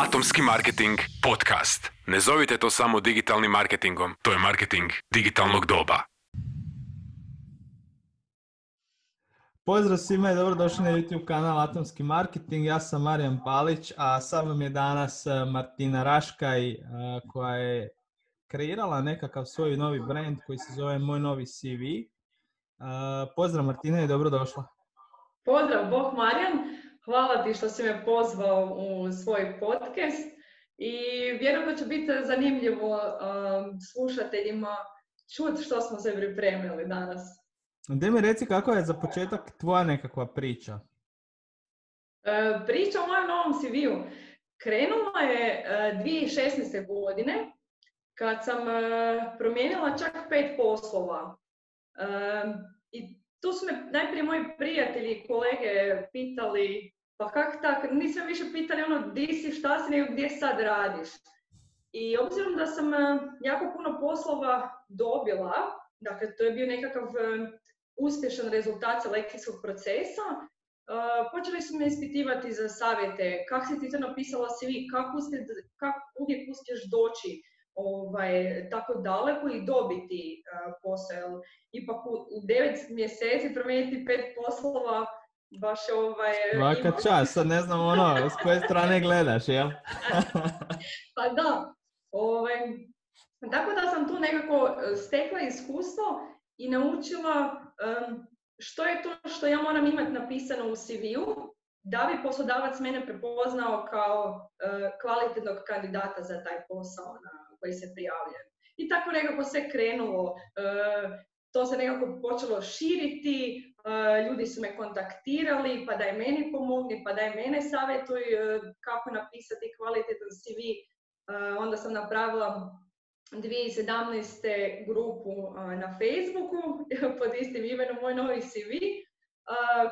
Atomski marketing podcast. Ne zovite to samo digitalnim marketingom, to je marketing digitalnog doba. Pozdrav svima i dobrodošli na YouTube kanal Atomski marketing. Ja sam Marijan Palić, a sa mnom je danas e, Martina Raškaj e, koja je kreirala nekakav svoj novi brand koji se zove Moj novi CV. E, pozdrav Martina i dobrodošla. Pozdrav, Bog Marijan. Hvala ti što si me pozvao u svoj podcast i vjerujem da će biti zanimljivo um, slušateljima čuti što smo se pripremili danas. Gdje mi reci kako je za početak tvoja nekakva priča? Uh, priča o mojem novom CV-u. Krenula je uh, 2016. godine kad sam uh, promijenila čak pet poslova. Um, I tu su me najprije moji prijatelji i kolege pitali pa kak tak, nisam više pitali ono di si, šta si, nego gdje sad radiš. I obzirom da sam e, jako puno poslova dobila, dakle to je bio nekakav e, uspješan rezultat selekcijskog procesa, e, počeli su me ispitivati za savjete, kako si ti to napisala vi, kako, kako uvijek uspješ doći ovaj, tako daleko i dobiti posao. Ipak u, u devet mjeseci promijeniti pet poslova baš ovaj... Svaka čast, sad ne znam ono, s koje strane gledaš, jel? pa da, ovaj, tako da sam tu nekako e, stekla iskustvo i naučila što je to što ja moram imati napisano u CV-u da bi poslodavac mene prepoznao kao uh, kvalitetnog kandidata za taj posao na koji se prijavlja. I tako nekako se krenulo. Uh, to se nekako počelo širiti, ljudi su me kontaktirali, pa daj meni pomogni, pa daj mene savjetuj e, kako napisati kvalitetan CV. E, onda sam napravila 2017. grupu na Facebooku pod istim imenom Moj novi CV,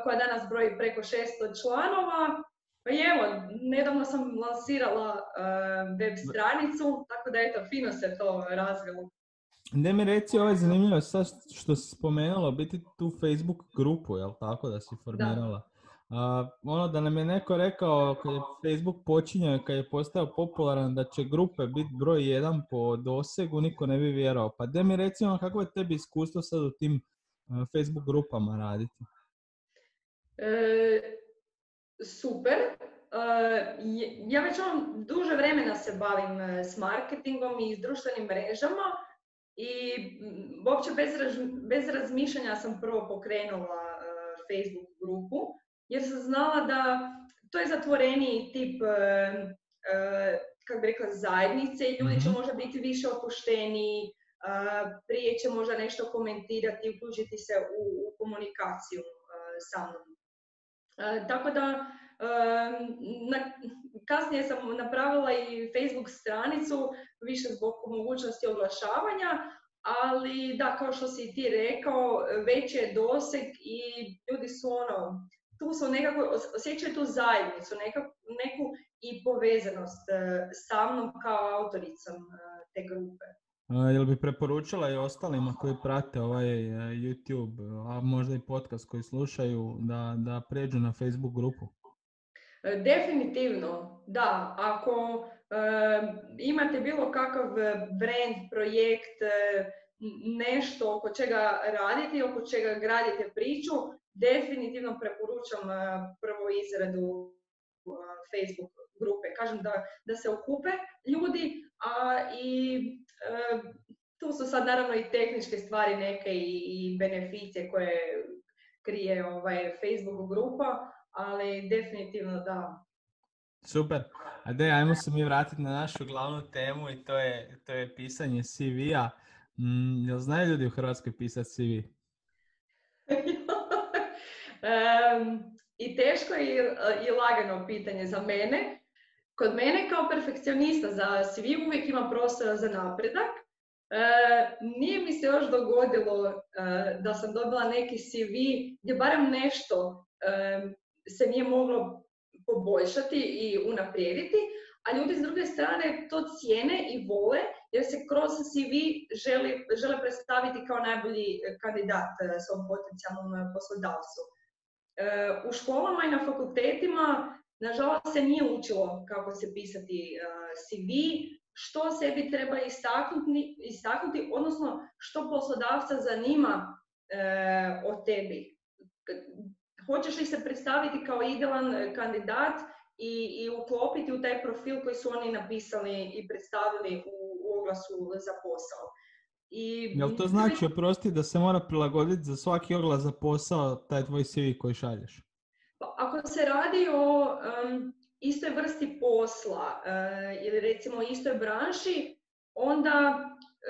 koja danas broji preko 600 članova. Pa evo, nedavno sam lansirala web stranicu, tako da eto, fino se to razvilo. Ne mi reci, ovo je zanimljivo sad što si spomenula, biti tu Facebook grupu, jel tako, da si formirala. Da. ono da nam je neko rekao kad je Facebook počinjao kad je postao popularan da će grupe biti broj jedan po dosegu, niko ne bi vjerovao. Pa da mi reci ono kako je tebi iskustvo sad u tim Facebook grupama raditi? E, super. E, ja već on duže vremena se bavim e, s marketingom i s društvenim mrežama i mm, uopće bez, bez razmišljanja sam prvo pokrenula uh, Facebook grupu, jer sam znala da to je zatvoreniji tip, uh, uh, kako bi rekla, zajednice i ljudi će mhm. možda biti više opušteniji, prije će možda nešto komentirati, uključiti se u, u komunikaciju sa mnom. Tako da, na, kasnije sam napravila i Facebook stranicu, više zbog mogućnosti oglašavanja, ali da, kao što si ti rekao, već je doseg i ljudi su ono, tu su nekako, osjećaju tu zajednicu, neku i povezanost e, sa mnom kao autoricom e, te grupe. Jel bi preporučila i ostalima koji prate ovaj e, YouTube, a možda i podcast koji slušaju, da, da pređu na Facebook grupu? Definitivno, da. Ako imate bilo kakav brand, projekt, nešto oko čega radite, oko čega gradite priču, definitivno preporučam prvo izradu Facebook grupe. Kažem da, da se okupe ljudi, a i tu su sad naravno i tehničke stvari neke i, i beneficije koje krije ovaj Facebook grupa, ali definitivno da. Super. A de, ajmo se mi vratiti na našu glavnu temu i to je, to je pisanje CV-a. Mm, jel znaju ljudi u Hrvatskoj pisati CV? um, I teško i, i lagano pitanje za mene. Kod mene kao perfekcionista za CV uvijek ima prostora za napredak. Uh, nije mi se još dogodilo uh, da sam dobila neki CV gdje barem nešto se nije moglo poboljšati i unaprijediti, a ljudi s druge strane to cijene i vole jer se kroz CV želi, žele predstaviti kao najbolji kandidat e, svom potencijalnom poslodavcu. E, u školama i na fakultetima nažalost se nije učilo kako se pisati CV, što sebi treba istaknuti, istaknuti odnosno što poslodavca zanima o tebi. Hoćeš li se predstaviti kao idealan kandidat i, i uklopiti u taj profil koji su oni napisali i predstavili u, u oglasu za posao. I, Jel to znači, oprosti, da se mora prilagoditi za svaki oglas za posao taj tvoj CV koji šalješ? Pa, ako se radi o istoj vrsti posla uh, ili recimo istoj branši, onda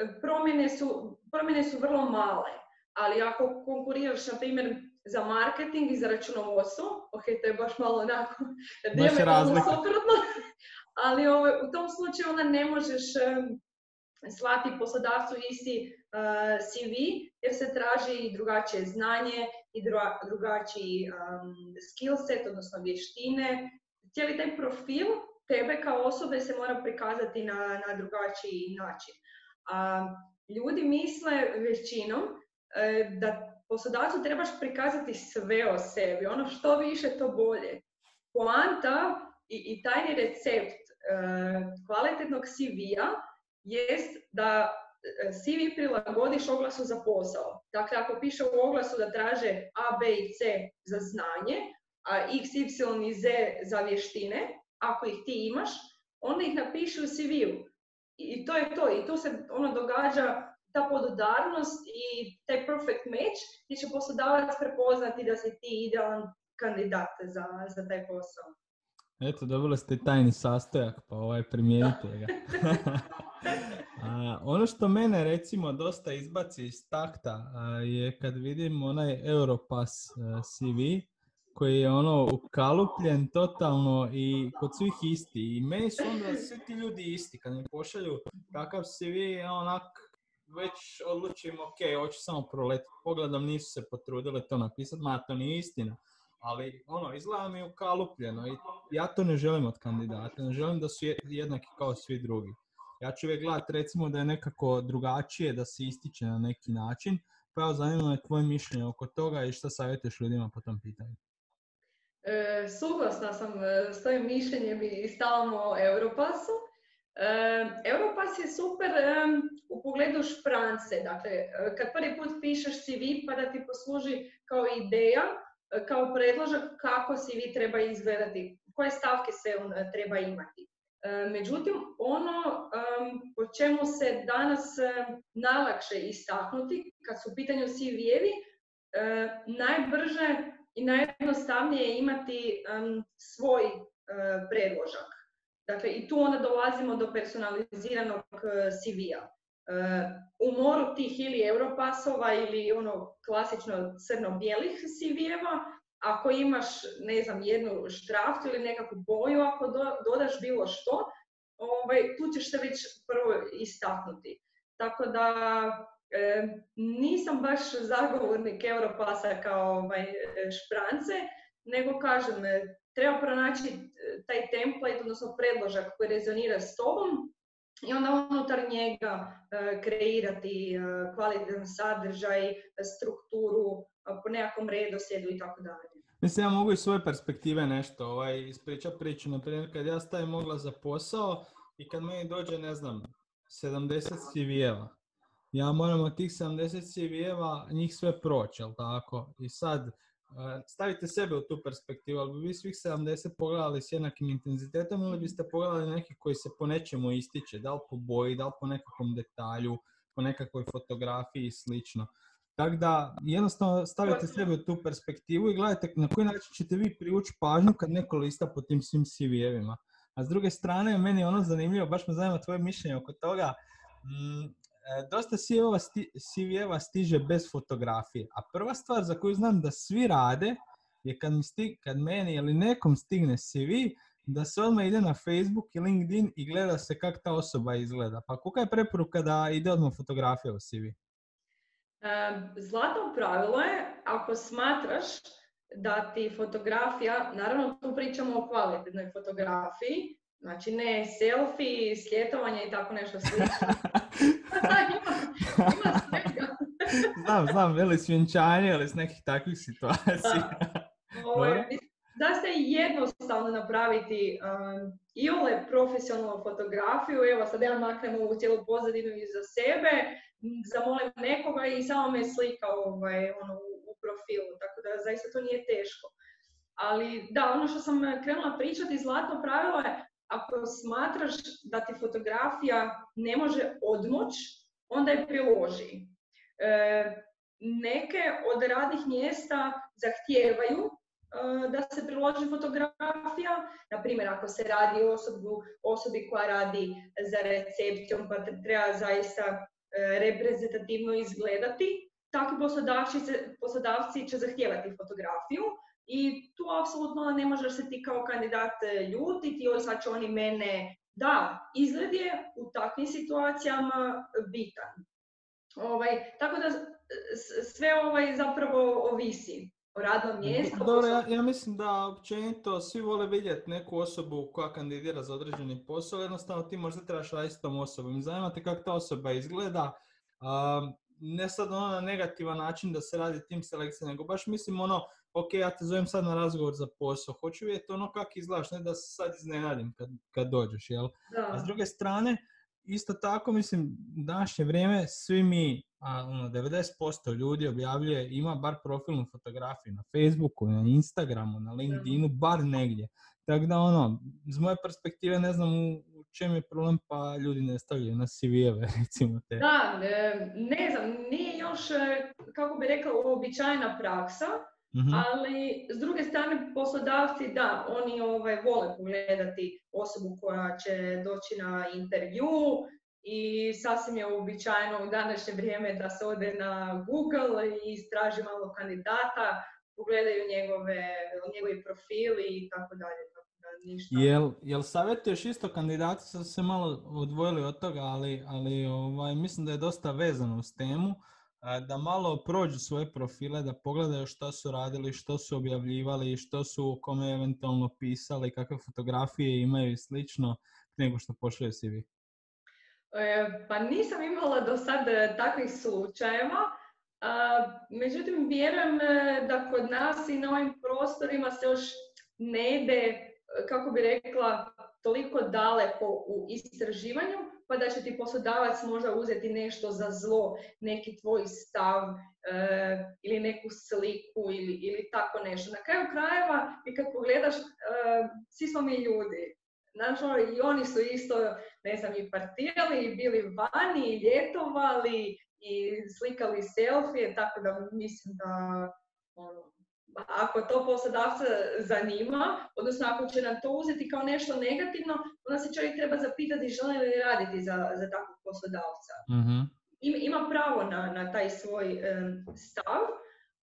e, promjene su, promjene su vrlo male. Ali ako konkuriraš, na primjer, za marketing i za računovodstvo, ok, to je baš malo onako diametralno suprotno, ali ovaj, u tom slučaju onda ne možeš slati poslodavcu isti uh, CV jer se traži i drugačije znanje i drugačiji um, skill set, odnosno vještine. Cijeli taj profil tebe kao osobe se mora prikazati na, na drugačiji način. A ljudi misle većinom e, da poslodavcu trebaš prikazati sve o sebi, ono što više to bolje. Poanta i, i tajni recept e, kvalitetnog CV-a jest da e, CV prilagodiš oglasu za posao. Dakle, ako piše u oglasu da traže A, B i C za znanje, a X, Y i Z za vještine, ako ih ti imaš, onda ih napiši u CV-u. I to je to. I tu se ono događa ta podudarnost i taj perfect match gdje će poslodavac prepoznati da si ti idealan kandidat za, za taj posao. Eto, dobili ste tajni sastojak, pa ovaj primijenite ga. a, ono što mene recimo dosta izbaci iz takta je kad vidim onaj Europass e, CV koji je ono ukalupljen totalno i kod svih isti. I meni su onda svi ti ljudi isti. Kad mi pošalju kakav CV, onak već odlučim, ok, hoću samo proletiti pogledom, nisu se potrudili to napisati, ma to nije istina. Ali ono, izgleda mi ukalupljeno i ja to ne želim od kandidata, ne želim da su jednaki kao svi drugi. Ja ću uvijek gledati recimo da je nekako drugačije, da se ističe na neki način, pa evo zanima me tvoje mišljenje oko toga i što savjetuješ ljudima po tom pitanju. E, suglasna sam e, s tvojim mišljenjem i stalno Europasu. Europass je super u pogledu šprance. Dakle, kad prvi put pišeš CV pa da ti posluži kao ideja, kao predložak kako CV treba izgledati, koje stavke se on treba imati. Međutim, ono po čemu se danas najlakše istaknuti kad su u pitanju CV-evi, najbrže i najjednostavnije je imati svoj predložak. Dakle, i tu onda dolazimo do personaliziranog eh, CV-a. Eh, u moru tih ili europasova ili ono klasično crno-bijelih CV-eva, ako imaš, ne znam, jednu štraftu ili nekakvu boju, ako dodaš bilo što, ovaj, tu ćeš se već prvo istaknuti. Tako da eh, nisam baš zagovornik Europasa kao ovaj, šprance, nego kažem, treba pronaći taj template, odnosno predložak koji rezonira s tobom i onda unutar njega e, kreirati e, kvalitetan sadržaj, strukturu, po nekakvom redoslijedu i tako dalje. Mislim, ja mogu iz svoje perspektive nešto ovaj, ispričati priču. Naprimjer, kad ja stavim mogla za posao i kad meni dođe, ne znam, 70 CV-eva, ja moram od tih 70 CV-eva njih sve proći, jel tako? I sad, stavite sebe u tu perspektivu, ali bi vi svih 70 pogledali s jednakim intenzitetom ili biste pogledali neki koji se po nečemu ističe, da li po boji, da li po nekakvom detalju, po nekakvoj fotografiji i slično. Tako da jednostavno stavite sebe u tu perspektivu i gledajte na koji način ćete vi privući pažnju kad neko lista po tim svim CV-evima. A s druge strane, meni je ono zanimljivo, baš me zanima tvoje mišljenje oko toga. E, dosta CV-eva stiže bez fotografije. A prva stvar za koju znam da svi rade je kad, mi kad meni ili nekom stigne CV, da se odmah ide na Facebook i LinkedIn i gleda se kako ta osoba izgleda. Pa koja je preporuka da ide odmah fotografija u CV? Zlatno pravilo je, ako smatraš da ti fotografija, naravno tu pričamo o kvalitetnoj fotografiji, Znači ne selfie, sljetovanje i tako nešto slično. ima, znam, znam, veli svjenčanje ili s nekih takvih situacija. Ovo, da ste jednostavno napraviti um, i ole profesionalnu fotografiju, evo sad ja maknem ovu cijelu pozadinu iza sebe, zamolim nekoga i samo me slika ovaj, ono, u, u profilu, tako da zaista to nije teško. Ali da, ono što sam krenula pričati, zlatno pravilo je, ako smatraš da ti fotografija ne može odmoć, onda je priloži. E, neke od radnih mjesta zahtijevaju e, da se priloži fotografija, na primjer ako se radi o osobu, osobi koja radi za recepcijom pa treba zaista e, reprezentativno izgledati, takvi poslodavci, poslodavci će zahtijevati fotografiju i tu apsolutno ne možeš se ti kao kandidat ljutiti, joj sad će oni mene... Da, izgled je u takvim situacijama bitan. Ovaj, tako da sve ovaj zapravo ovisi o radnom mjestu. Dobro, ja, ja, mislim da općenito svi vole vidjeti neku osobu koja kandidira za određeni posao, jednostavno ti možda trebaš raditi s tom osobom. Zanima te kako ta osoba izgleda, ne sad ono na negativan način da se radi tim selekcija, nego baš mislim ono, ok, ja te zovem sad na razgovor za posao, hoću vidjeti ono kako izgledaš, ne da se sad iznenadim kad, kad dođeš, jel? A s druge strane, isto tako, mislim, današnje vrijeme svi mi, a, ono, 90% ljudi objavljuje, ima bar profilnu fotografiju na Facebooku, na Instagramu, na LinkedInu, bar negdje. Tako da, ono, iz moje perspektive ne znam u, u čem je problem, pa ljudi ne stavljaju na CV-eve, recimo te. Da, ne znam, nije još, e, kako bi rekla, uobičajena praksa, Mhm. Ali s druge strane poslodavci da, oni ovaj, vole pogledati osobu koja će doći na intervju i sasvim je uobičajeno u današnje vrijeme da se ode na Google i istraži malo kandidata, pogledaju njegove, njegovi profili i tako dalje. Ništa. Jel, jel savjetuješ isto kandidati, su se malo odvojili od toga, ali, ali ovaj, mislim da je dosta vezano s temu da malo prođu svoje profile, da pogledaju što su radili, što su objavljivali, što su kome eventualno pisali, kakve fotografije imaju i slično, nego što pošle CV. E, pa nisam imala do sad e, takvih slučajeva, međutim vjerujem e, da kod nas i na ovim prostorima se još ne ide, kako bi rekla, toliko daleko u istraživanju, pa da će ti poslodavac možda uzeti nešto za zlo, neki tvoj stav e, ili neku sliku ili, ili tako nešto. Na kraju krajeva i kad pogledaš, e, svi smo mi ljudi. Znači, i oni su isto, ne znam, i partirali, i bili vani, i ljetovali, i slikali selfije, tako da mislim da ono, ako to poslodavca zanima, odnosno ako će nam to uzeti kao nešto negativno, onda se čovjek treba zapitati želi li raditi za, za takvog poslodavca. mm Ima pravo na, na taj svoj stav,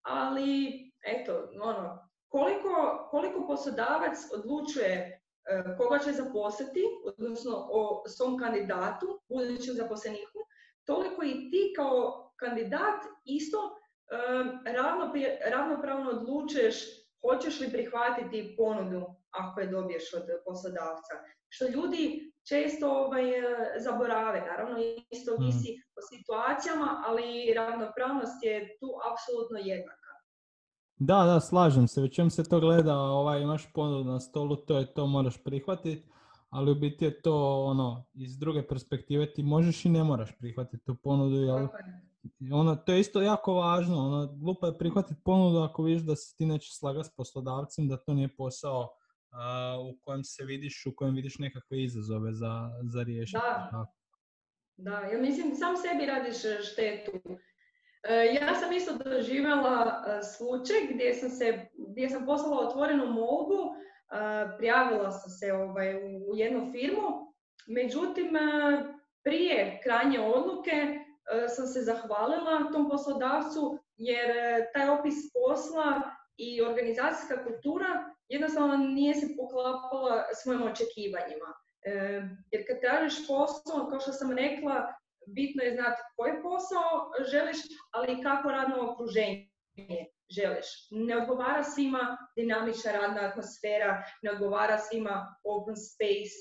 ali eto, ono, koliko, koliko poslodavac odlučuje koga će zaposliti, odnosno o svom kandidatu, budućem zaposleniku, toliko i ti kao kandidat isto ravnopravno odlučuješ hoćeš li prihvatiti ponudu ako je dobiješ od poslodavca. Što ljudi često ovaj, zaborave, naravno isto mhm. ovisi o situacijama, ali ravnopravnost je tu apsolutno jednaka. Da, da, slažem se. Većem se to gleda, ovaj, imaš ponudu na stolu, to je to, moraš prihvatiti, ali u biti je to ono, iz druge perspektive ti možeš i ne moraš prihvatiti tu ponudu, jer ono, to je isto jako važno, ono, glupo je prihvatiti ponudu ako vidiš da se ti neće slagati s poslodavcem, da to nije posao u kojem se vidiš, u kojem vidiš nekakve izazove za, za riješiti. Da. da, ja mislim sam sebi radiš e, štetu. E, ja sam isto doživjela e, slučaj gdje sam, se, gdje sam poslala otvorenu molbu, prijavila sam se ovaj, u jednu firmu, međutim prije krajnje odluke sam se zahvalila tom poslodavcu jer e, taj opis posla i organizacijska kultura jednostavno nije se poklapala s mojim očekivanjima. E, jer kad tražiš posao, kao što sam rekla, bitno je znati koji posao želiš, ali i kako radno okruženje želiš. Ne odgovara svima dinamična radna atmosfera, ne odgovara svima open space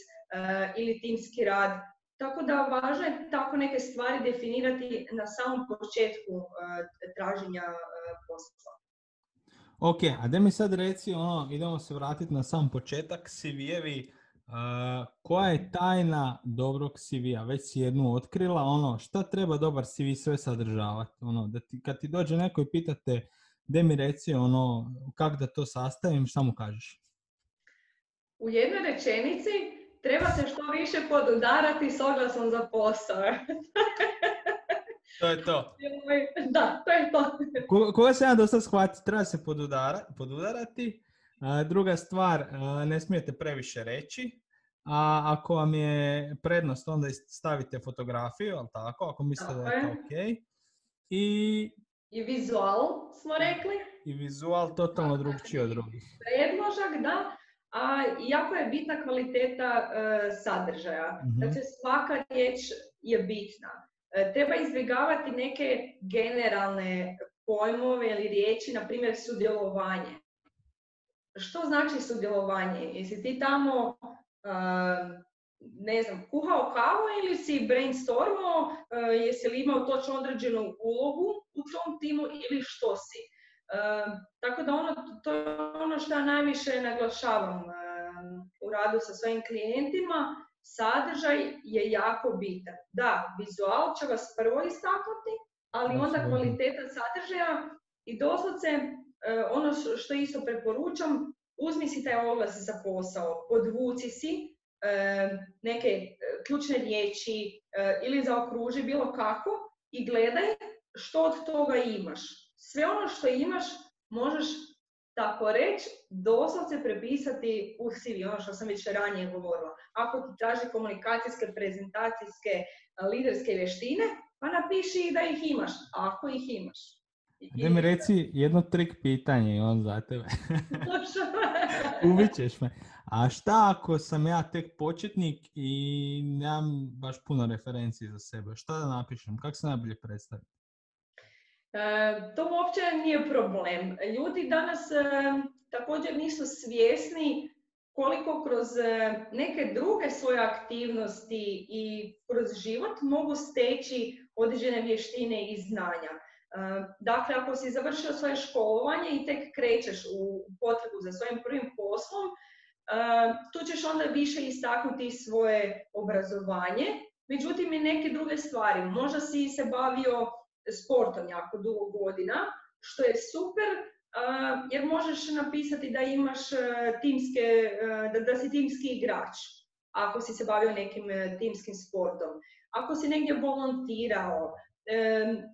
ili timski rad. Tako da važno je tako neke stvari definirati na samom početku uh, traženja uh, posla. Ok, a da mi sad reci, ono, idemo se vratiti na sam početak, CV-evi, uh, koja je tajna dobrog CV-a? Već si jednu otkrila, ono, šta treba dobar CV sve sadržavati? Ono, da ti, kad ti dođe neko i pitate, de mi reci, ono, kako da to sastavim, šta mu kažeš? U jednoj rečenici treba se što više podudarati s oglasom za posao. To je to. Da, to je to. Ko, koga se ja do sad shvati, treba se podudara, podudarati. A, druga stvar, a, ne smijete previše reći. A ako vam je prednost, onda stavite fotografiju, ali tako, ako mislite da je to ok. I, I vizual smo rekli. I vizual totalno drugčiji od drugih. Predložak, da. A jako je bitna kvaliteta e, sadržaja. Znači svaka riječ je bitna. E, treba izbjegavati neke generalne pojmove ili riječi, na primjer sudjelovanje. Što znači sudjelovanje? Jesi ti tamo, e, ne znam, kuhao kavu ili si brainstormao, jesi li imao točno određenu ulogu u tom timu ili što si? Tako da ono, to je ono što ja najviše naglašavam u radu sa svojim klijentima, sadržaj je jako bitan. Da, vizual će vas prvo istaknuti, ali onda kvaliteta sadržaja i doslovce ono što isto preporučam, uzmi si taj oglas za posao, podvuci si neke e, ključne riječi e, ili zaokruži bilo kako i gledaj što od toga imaš. Sve ono što imaš možeš tako reći, doslovce prepisati u CV, ono što sam već ranije govorila. Ako ti traži komunikacijske, prezentacijske, liderske vještine, pa napiši da ih imaš, ako ih imaš. Da mi reci jedno trik pitanje i on za tebe. Točno. Ubit ćeš me. A šta ako sam ja tek početnik i nemam baš puno referenci za sebe? Šta da napišem? Kako se najbolje predstaviti? E, to uopće nije problem. Ljudi danas e, također nisu svjesni koliko kroz e, neke druge svoje aktivnosti i kroz život mogu steći određene vještine i znanja. Dakle, ako si završio svoje školovanje i tek krećeš u potrebu za svojim prvim poslom, tu ćeš onda više istaknuti svoje obrazovanje, međutim i neke druge stvari. Možda si se bavio sportom jako dugo godina, što je super, jer možeš napisati da imaš e, timske, e, da, si timski igrač, ako si se bavio nekim e, timskim sportom. Ako si negdje volontirao,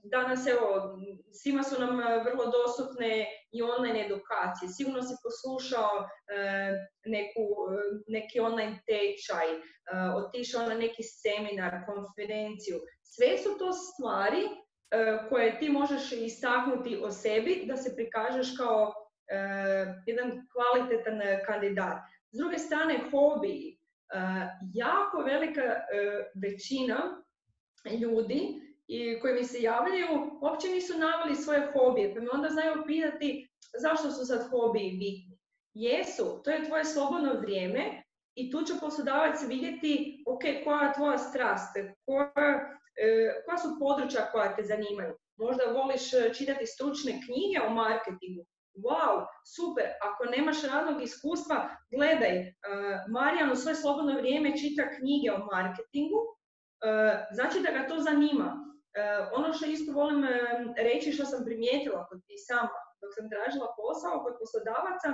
danas evo, svima su nam vrlo dostupne i online edukacije. Sigurno si poslušao neku, neki online tečaj, otišao na neki seminar, konferenciju. Sve su to stvari koje ti možeš istaknuti o sebi da se prikažeš kao e, jedan kvalitetan e, kandidat. S druge strane, hobiji. Jako velika većina ljudi i koji mi se javljaju uopće nisu naveli svoje hobije, pa me onda znaju pitati zašto su sad hobiji bitni. Jesu, to je tvoje slobodno vrijeme i tu će poslodavac vidjeti ok, koja je tvoja strast, koja, koja su područja koja te zanimaju. Možda voliš e, čitati stručne knjige o marketingu. Wow, super, ako nemaš radnog iskustva, gledaj, e, Marijan u svoje slobodno vrijeme čita knjige o marketingu, e, znači da ga to zanima. E, ono što isto volim e, reći što sam primijetila kod i sama dok sam tražila posao kod poslodavaca,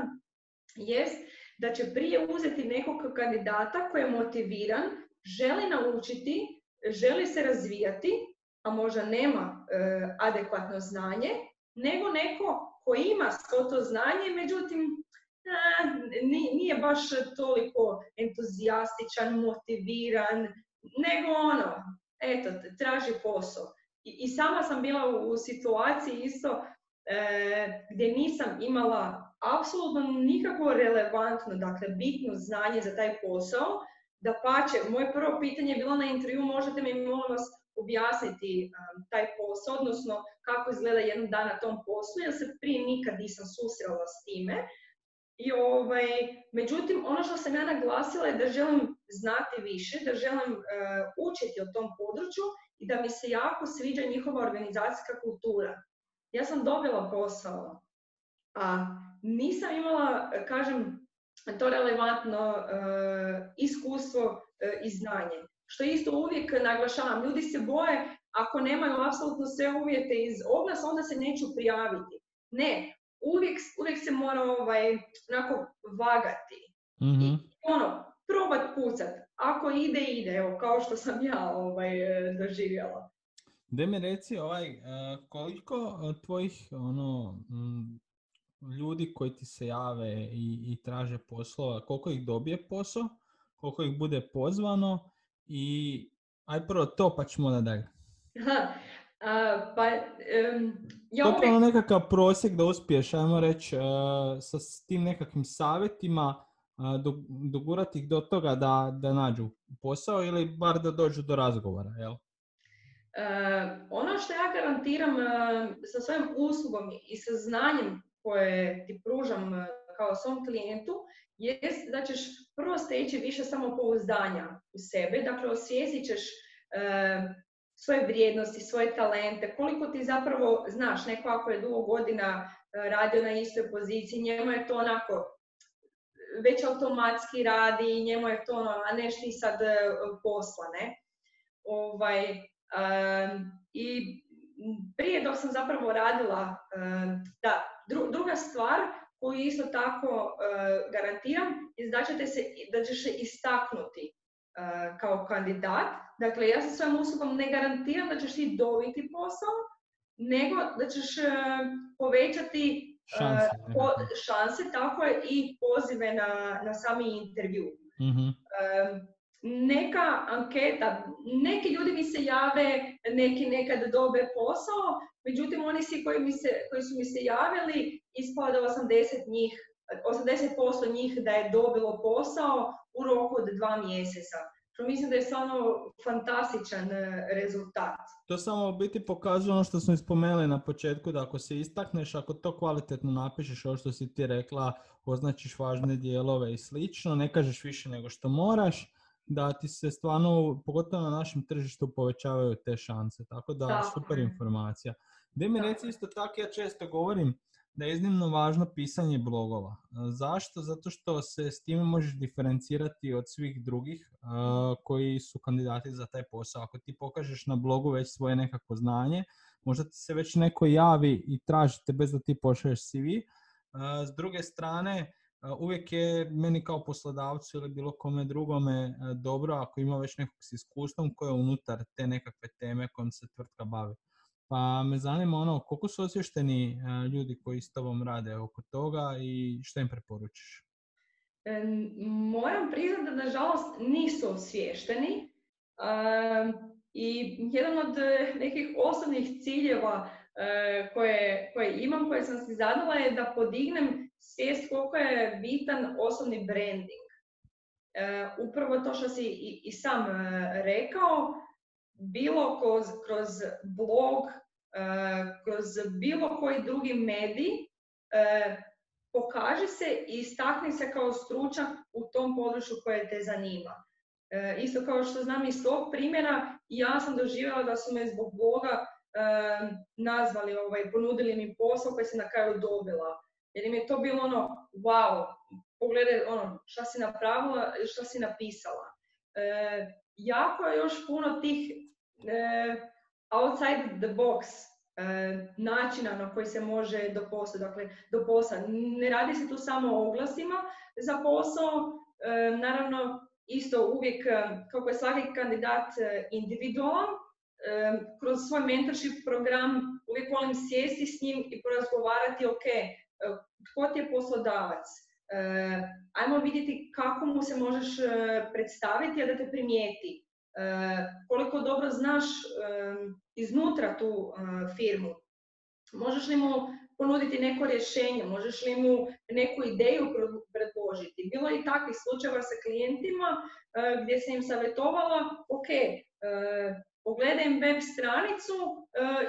jest da će prije uzeti nekog kandidata koji je motiviran, želi naučiti, želi se razvijati, a možda nema e, adekvatno znanje, nego neko koji ima svo to znanje, međutim a, ni- nije baš toliko entuzijastičan, motiviran, nego ono, eto, traži posao. I, i sama sam bila u, u situaciji isto e, gdje nisam imala apsolutno nikakvo relevantno, dakle bitno znanje za taj posao. Da pače, moje prvo pitanje je bilo na intervju, možete mi molim vas objasniti um, taj posao, odnosno kako izgleda jedan dan na tom poslu, jer se prije nikad nisam susrela s time. I ovaj, međutim, ono što sam ja naglasila je da želim znati više, da želim e, učiti o tom području i da mi se jako sviđa njihova organizacijska kultura. Ja sam dobila posao, a nisam imala, kažem, to relevantno iskustvo i znanje. Što isto uvijek naglašavam, ljudi se boje ako nemaju apsolutno sve uvjete iz oglasa, onda se neću prijaviti. Ne, uvijek, uvijek se mora ovaj, onako vagati. mm I ono, probat pucat. Ako ide, ide, evo, kao što sam ja ovaj, doživjela. Da mi reci, ovaj, e, koliko e, tvojih ono, ljudi koji ti se jave i, i traže poslova, koliko ih dobije posao, koliko ih bude pozvano i aj prvo to pa ćemo da dalje. pa, um, ja uvijek... je nekakav prosjek da uspiješ, ajmo reći, uh, sa tim nekakvim savjetima uh, dogurati ih do toga da, da nađu posao ili bar da dođu do razgovora, jel? ono što ja garantiram sa svojim uslugom i sa znanjem koje ti pružam kao svom klijentu, jest da ćeš prvo steći više samopouzdanja u sebe, dakle osvijestit ćeš svoje vrijednosti, svoje talente, koliko ti zapravo znaš, neko ako je dugo godina e, radio na istoj poziciji, njemu je to onako već automatski radi, njemu je to ono, a neš ti sad e, posla, ne? Ovaj, I prije dok sam zapravo radila, da, druga stvar koju isto tako garantiram je da, ćete se, da ćeš se istaknuti kao kandidat. Dakle, ja sa svojom uslugom ne garantiram da ćeš ti dobiti posao, nego da ćeš povećati šanse, tako je, i pozive na, na sami intervju. mm Neka anketa, neki ljudi mi se jave, neki nekad dobe posao, međutim oni svi koji, mi se, koji su mi se javili, ispada 80 njih 80% njih da je dobilo posao u roku od dva mjeseca. Što mislim da je stvarno fantastičan e, rezultat. To samo u biti pokazuje ono što smo ispomenuli na početku, da ako se istakneš, ako to kvalitetno napišeš, ovo što si ti rekla, označiš važne dijelove i slično, ne kažeš više nego što moraš, da ti se stvarno, pogotovo na našem tržištu, povećavaju te šanse. Tako da, super informacija. Da mi reci isto tako, ja često govorim, da je iznimno važno pisanje blogova. Zašto? Zato što se s time možeš diferencirati od svih drugih koji su kandidati za taj posao. Ako ti pokažeš na blogu već svoje nekako znanje, možda ti se već neko javi i traži te bez da ti pošalješ CV. S druge strane, uvijek je meni kao poslodavcu ili bilo kome drugome dobro ako ima već nekog s iskustvom koje je unutar te nekakve teme kojom se tvrtka bavi. Pa me zanima ono, koliko su osvješteni e, ljudi koji s tobom rade oko toga i što im preporučiš? E, moram priznati da nažalost nisu osvješteni i jedan od e, nekih osnovnih ciljeva koje, koje imam, koje sam si zadala je da podignem svijest koliko je bitan osobni branding. Upravo to što si i, sam rekao, bilo kroz, kroz blog, e, kroz bilo koji drugi medij, e, pokaži se i istakni se kao stručnjak u tom području koje te zanima. E, isto kao što znam iz tog primjera, ja sam doživjela da su me zbog bloga nazvali, ovaj, ponudili mi posao koji sam na kraju dobila. Jer im je to bilo ono, wow, pogledaj ono, šta si napravila, šta si napisala. jako je još puno tih E, outside the box e, načina na koji se može do posla. Dakle, do posla. Ne radi se tu samo o oglasima za posao, e, naravno isto uvijek kako je svaki kandidat individualan, kroz svoj mentorship program uvijek volim sjesti s njim i porazgovarati, ok, tko ti je poslodavac, ajmo vidjeti kako mu se možeš predstaviti, a da te primijeti. Koliko dobro znaš iznutra tu firmu. Možeš li mu ponuditi neko rješenje, možeš li mu neku ideju predložiti. Bilo je i takvih slučajeva sa klijentima gdje sam im savjetovala, ok, pogledaj web stranicu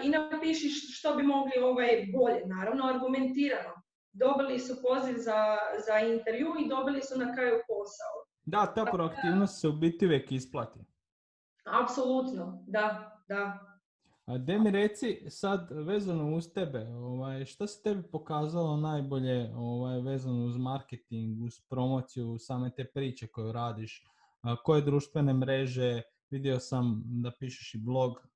i napiši što bi mogli ovaj bolje, naravno argumentirano. Dobili su poziv za, za intervju i dobili su na kraju posao. Da, ta proaktivnost se u biti uvijek isplati. Apsolutno, da, da. A de mi reci sad vezano uz tebe, ovaj, što se tebi pokazalo najbolje ovaj, vezano uz marketing, uz promociju same te priče koju radiš, koje društvene mreže, vidio sam da pišeš i blog.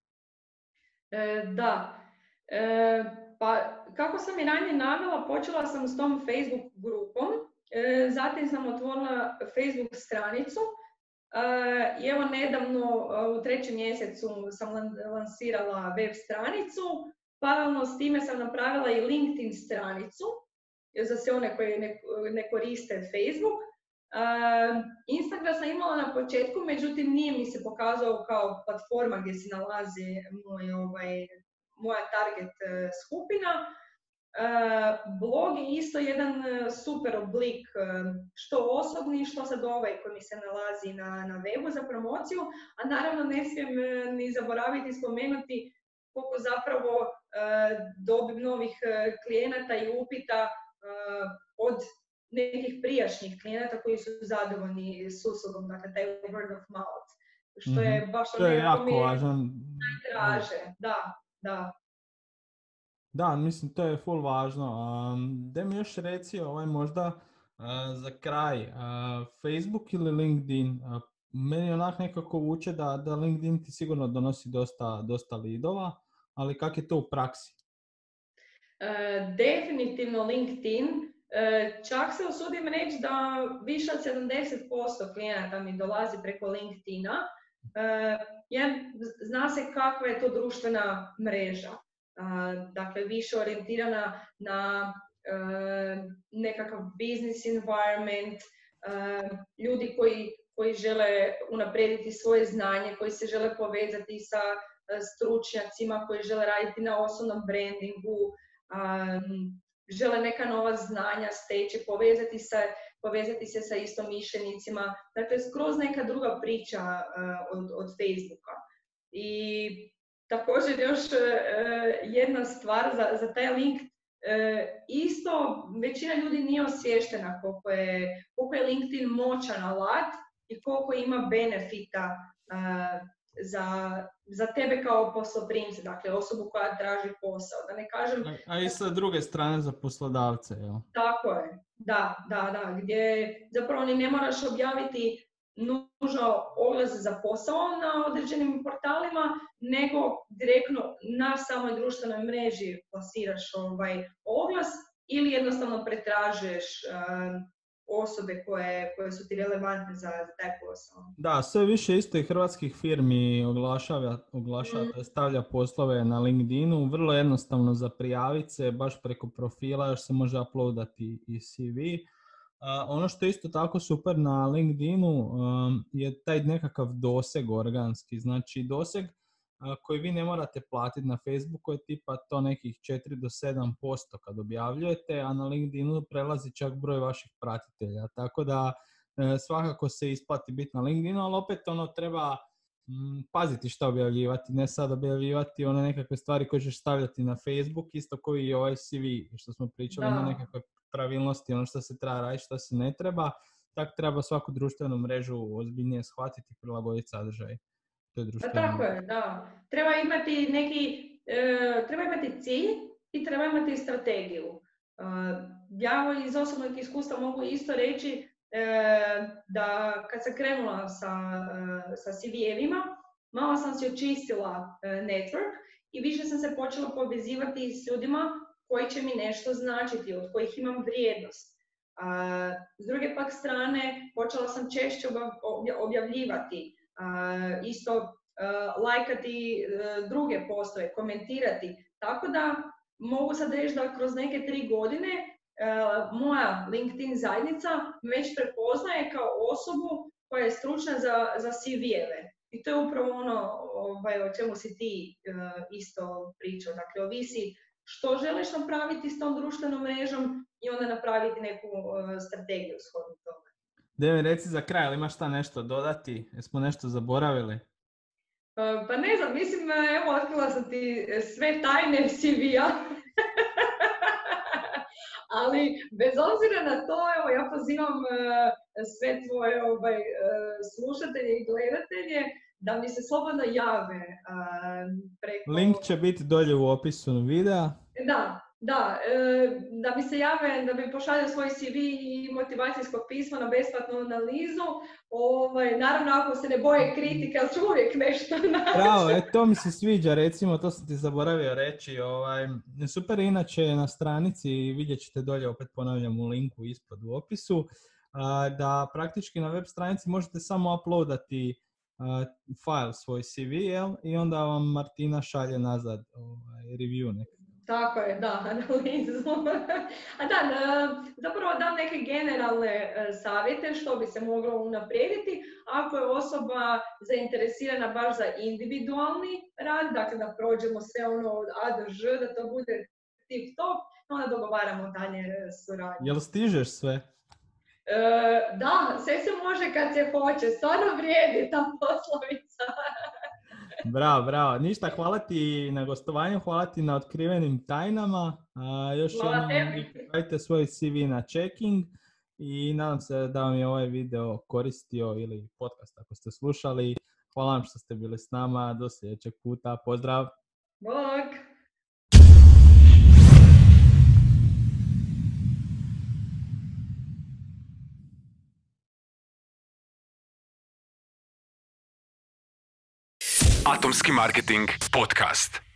E, da, e, pa kako sam i ranije navela, počela sam s tom Facebook grupom, e, zatim sam otvorila Facebook stranicu, i evo nedavno u trećem mjesecu sam lansirala web stranicu, paralelno s time sam napravila i LinkedIn stranicu, za sve one koji ne, koriste Facebook. Instagram sam imala na početku, međutim nije mi se pokazao kao platforma gdje se nalazi moj, ovaj, moja target e, skupina. Eh, blog je isto jedan eh, super oblik, što osobni, što sad ovaj koji mi se nalazi na, na webu za promociju, a naravno ne smijem ni zaboraviti spomenuti koliko zapravo dobim novih klijenata i upita od nekih prijašnjih klijenata koji su zadovoljni s uslugom, dakle taj word of mouth. Što je mhm. baš to je jako važan. da, da. Da, mislim to je full važno. Da mi još reci ovaj možda za kraj, Facebook ili LinkedIn, meni onak nekako vuče da, da LinkedIn ti sigurno donosi dosta, dosta lidova, ali kak je to u praksi? E, definitivno LinkedIn. E, čak se usudim reći da više od 70% klijenata mi dolazi preko LinkedIna. E, zna se kakva je to društvena mreža dakle više orijentirana na nekakav business environment, ljudi koji, koji žele unaprijediti svoje znanje, koji se žele povezati sa stručnjacima, koji žele raditi na osobnom brandingu, žele neka nova znanja steći, povezati se, povezati se sa istomišljenicima. Dakle, skroz neka druga priča od, od Facebooka. I Također još e, jedna stvar za, za taj link, e, isto većina ljudi nije osvještena koliko je, koliko je LinkedIn moćan alat i koliko ima benefita e, za, za tebe kao posloprimce, dakle osobu koja traži posao. Da ne kažem... A, i sa druge strane za poslodavce, jel? Tako je, da, da, da, gdje zapravo ni ne moraš objaviti nužno oglas za posao na određenim portalima, nego direktno na samoj društvenoj mreži plasiraš ovaj oglas ili jednostavno pretražuješ osobe koje, koje su ti relevantne za, za taj posao. Da, sve više isto i hrvatskih firmi oglašava, oglašava mm. stavlja poslove na LinkedInu, vrlo jednostavno za prijaviti se, baš preko profila, još se može uploadati i CV ono što je isto tako super na LinkedInu um, je taj nekakav doseg organski. Znači doseg koji vi ne morate platiti na Facebooku je tipa to nekih 4 do 7% kad objavljujete, a na LinkedInu prelazi čak broj vaših pratitelja. Tako da e, svakako se isplati biti na LinkedInu, ali opet ono treba mm, paziti što objavljivati, ne sad objavljivati one nekakve stvari koje ćeš stavljati na Facebook, isto koji i ovaj CV što smo pričali, na nekakve pravilnosti, ono što se treba raditi, što se ne treba, tako treba svaku društvenu mrežu ozbiljnije shvatiti i prilagoditi sadržaj. To je pa tako je, da. Treba imati neki, e, treba imati cilj i treba imati strategiju. E, ja iz osobnog iskustva mogu isto reći e, da kad sam krenula sa, sa CV-evima, malo sam se očistila network i više sam se počela povezivati s ljudima koji će mi nešto značiti, od kojih imam vrijednost. A, s druge pak strane, počela sam češće objavljivati, isto lajkati e, druge postoje, komentirati. Tako da mogu sad reći da kroz neke tri godine e, moja LinkedIn zajednica već prepoznaje kao osobu koja je stručna za, za CV-eve. I to je upravo ono ovaj, o čemu si ti e, isto pričao. Dakle, ovisi što želiš napraviti s tom društvenom mrežom i onda napraviti neku uh, strategiju shodno Devi, reci za kraj, ali imaš šta nešto dodati? Jesmo nešto zaboravili? Uh, pa ne znam, mislim, evo, otkrila sam ti sve tajne CV-a. ali bez obzira na to, evo, ja pozivam sve tvoje ovaj, slušatelje i gledatelje da mi se slobodno jave preko... Link će biti dolje u opisu videa. Da, da, e, da mi se jave, da mi pošalju svoj CV i motivacijsko pismo na besplatnu analizu. Ovaj, naravno, ako se ne boje kritike, ali ću uvijek nešto naći. Bravo, e, to mi se sviđa, recimo, to sam ti zaboravio reći. Ovaj, super, inače na stranici vidjet ćete dolje, opet ponavljam u linku ispod u opisu, da praktički na web stranici možete samo uploadati file svoj CV i onda vam Martina šalje nazad ovaj, review nek. Tako je, da, analizu. A da, zapravo dam neke generalne e, savjete što bi se moglo unaprijediti ako je osoba zainteresirana baš za individualni rad, dakle da prođemo sve ono od A do Ž, da to bude tip top, onda dogovaramo dalje suradnje. Jel stižeš sve? E, da, sve se može kad se hoće, stvarno vrijedi ta poslovica. bravo, bravo. Ništa, hvala ti na gostovanju, hvala ti na otkrivenim tajnama. A, još jednom svoj CV na checking i nadam se da vam je ovaj video koristio ili podcast ako ste slušali. Hvala vam što ste bili s nama. Do sljedećeg puta. Pozdrav! Bog! Atomski marketing podcast.